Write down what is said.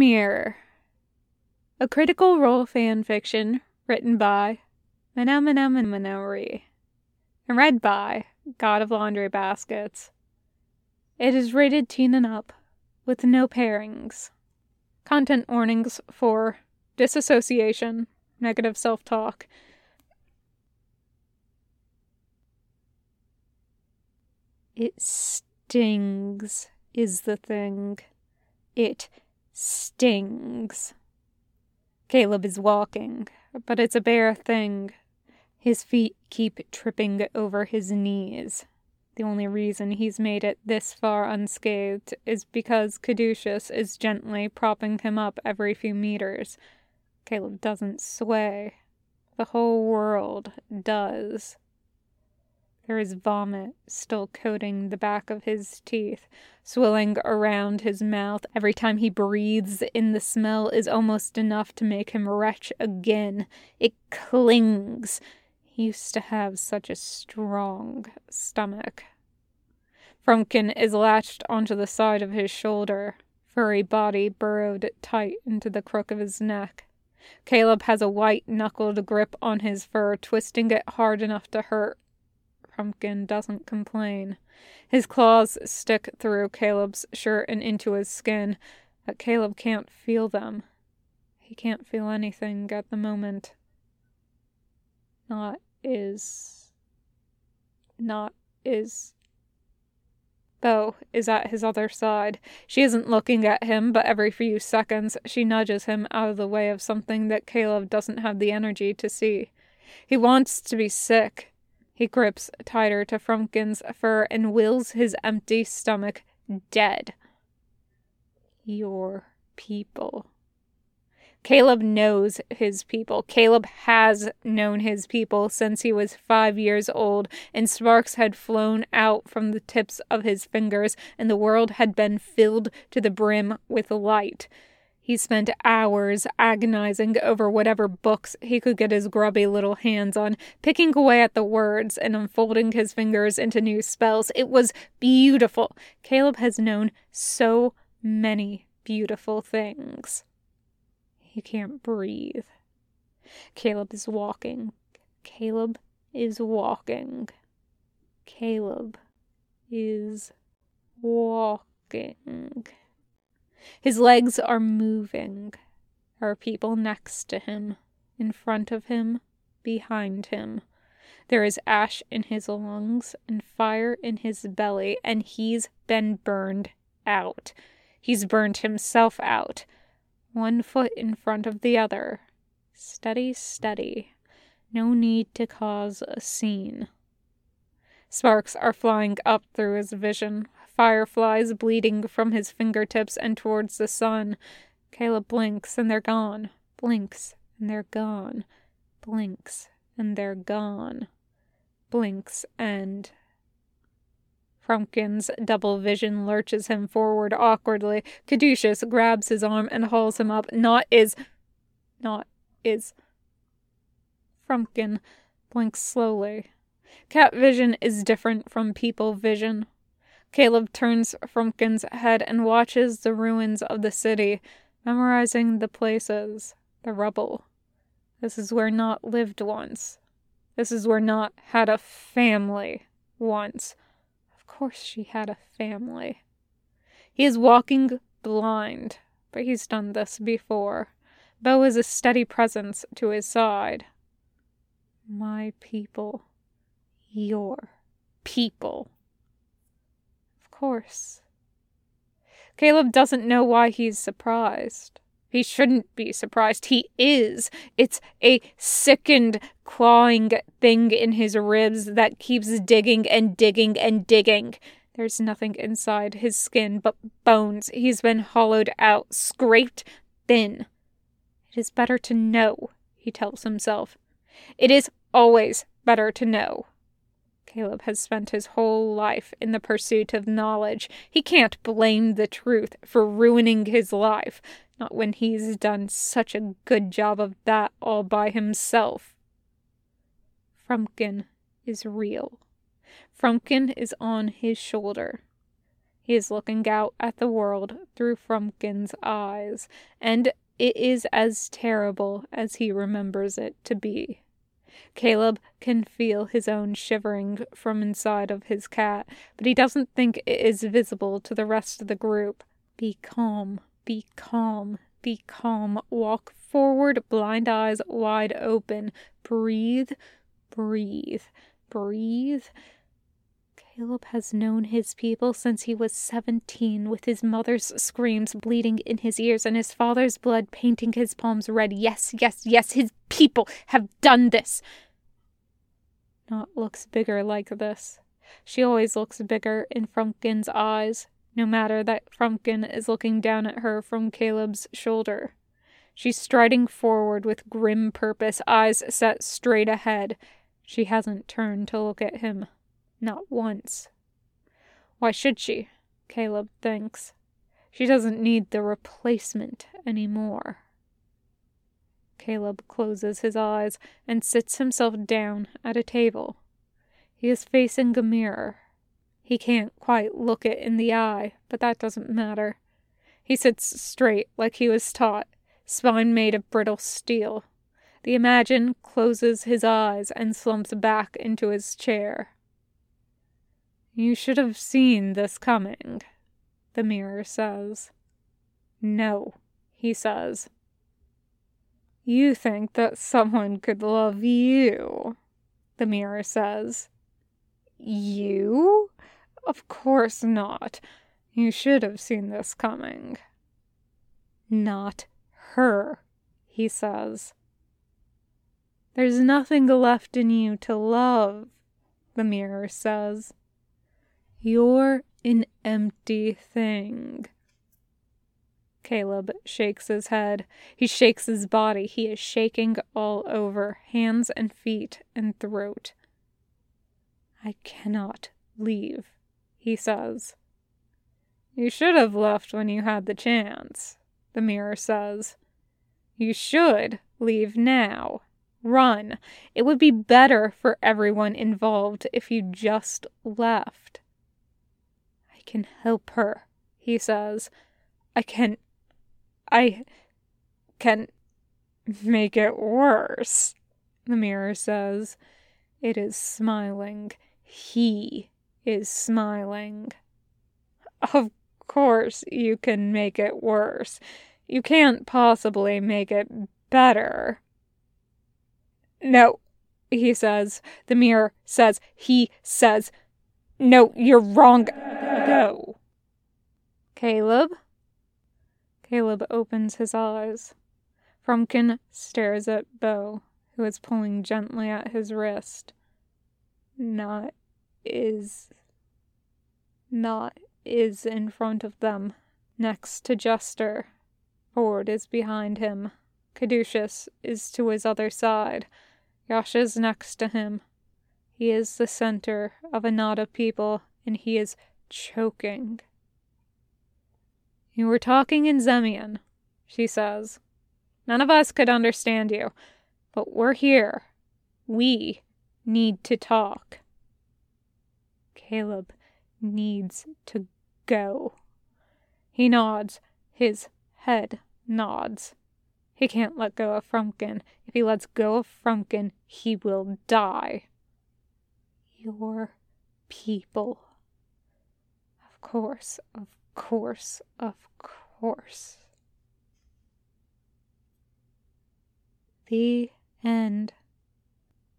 Mirror, a critical role fan fiction written by mnemememory and read by God of Laundry Baskets. It is rated teen and up with no pairings. Content warnings for disassociation, negative self talk. It stings, is the thing. It stings. Caleb is walking, but it's a bare thing. His feet keep tripping over his knees. The only reason he's made it this far unscathed is because Caduceus is gently propping him up every few meters. Caleb doesn't sway. The whole world does. There is vomit still coating the back of his teeth, swilling around his mouth. Every time he breathes in, the smell is almost enough to make him retch again. It clings. He used to have such a strong stomach. Frumpkin is latched onto the side of his shoulder, furry body burrowed tight into the crook of his neck. Caleb has a white knuckled grip on his fur, twisting it hard enough to hurt. Frumpkin doesn't complain. His claws stick through Caleb's shirt and into his skin, but Caleb can't feel them. He can't feel anything at the moment. Nott is. Nott is. Beau is at his other side. She isn't looking at him, but every few seconds she nudges him out of the way of something that Caleb doesn't have the energy to see. He wants to be sick. He grips tighter to Frumpkin's fur and wills his empty stomach dead. Your people. Caleb knows his people. Caleb has known his people since he was five years old, and sparks had flown out from the tips of his fingers, and the world had been filled to the brim with light. He spent hours agonizing over whatever books he could get his grubby little hands on, picking away at the words and unfolding his fingers into new spells. It was beautiful. Caleb has known so many beautiful things. He can't breathe. Caleb is walking. Caleb is walking. Caleb is walking. His legs are moving. There are people next to him, in front of him, behind him. There is ash in his lungs and fire in his belly, and he's been burned out. He's burned himself out. One foot in front of the other. Steady, steady. No need to cause a scene. Sparks are flying up through his vision, fireflies bleeding from his fingertips and towards the sun. Caleb blinks and they're gone. Blinks and they're gone. Blinks and they're gone. Blinks and. Frumpkin's double vision lurches him forward awkwardly. Caduceus grabs his arm and hauls him up. Nott is. Nott is. Frumpkin blinks slowly. Cat vision is different from people vision. Caleb turns Frumpkin's head and watches the ruins of the city, memorizing the places, the rubble. This is where Nott lived once. This is where Nott had a family once. Of course, she had a family. He is walking blind, but he's done this before. Beau is a steady presence to his side. My people. Your people course. Caleb doesn't know why he's surprised. He shouldn't be surprised. He is. It's a sickened, clawing thing in his ribs that keeps digging and digging and digging. There's nothing inside his skin but bones. He's been hollowed out, scraped thin. It is better to know, he tells himself. It is always better to know. Caleb has spent his whole life in the pursuit of knowledge. He can't blame the truth for ruining his life, not when he's done such a good job of that all by himself. Frumpkin is real. Frumpkin is on his shoulder. He is looking out at the world through Frumpkin's eyes, and it is as terrible as he remembers it to be. Caleb can feel his own shivering from inside of his cat, but he doesn't think it is visible to the rest of the group. Be calm, be calm, be calm. Walk forward, blind eyes wide open. Breathe, breathe, breathe. Caleb has known his people since he was seventeen, with his mother's screams bleeding in his ears and his father's blood painting his palms red. Yes, yes, yes, his people have done this. Nott looks bigger like this. She always looks bigger in Frumpkin's eyes, no matter that Frumpkin is looking down at her from Caleb's shoulder. She's striding forward with grim purpose, eyes set straight ahead. She hasn't turned to look at him. Not once. Why should she? Caleb thinks. She doesn't need the replacement anymore. Caleb closes his eyes and sits himself down at a table. He is facing a mirror. He can't quite look it in the eye, but that doesn't matter. He sits straight like he was taught, spine made of brittle steel. The Imagine closes his eyes and slumps back into his chair. You should have seen this coming, the mirror says. No, he says. You think that someone could love you, the mirror says. You? Of course not. You should have seen this coming. Not her, he says. There's nothing left in you to love, the mirror says. You're an empty thing. Caleb shakes his head. He shakes his body. He is shaking all over, hands and feet and throat. I cannot leave, he says. You should have left when you had the chance, the mirror says. You should leave now. Run. It would be better for everyone involved if you just left can help her, he says. I can. I can make it worse, the mirror says. It is smiling. He is smiling. Of course, you can make it worse. You can't possibly make it better. No, he says. The mirror says. He says. No, you're wrong. Go. Caleb? Caleb opens his eyes. Frumpkin stares at Beau, who is pulling gently at his wrist. Nott is. Nott is in front of them, next to Jester. Fjord is behind him. Caduceus is to his other side. Yasha's next to him. He is the center of a knot of people, and he is choking. You were talking in Zemnian, she says. None of us could understand you, but we're here. We need to talk. Caleb needs to go. He nods. His head nods. He can't let go of Frumpkin. If he lets go of Frumpkin, he will die your people. Course, of course, of course. The end.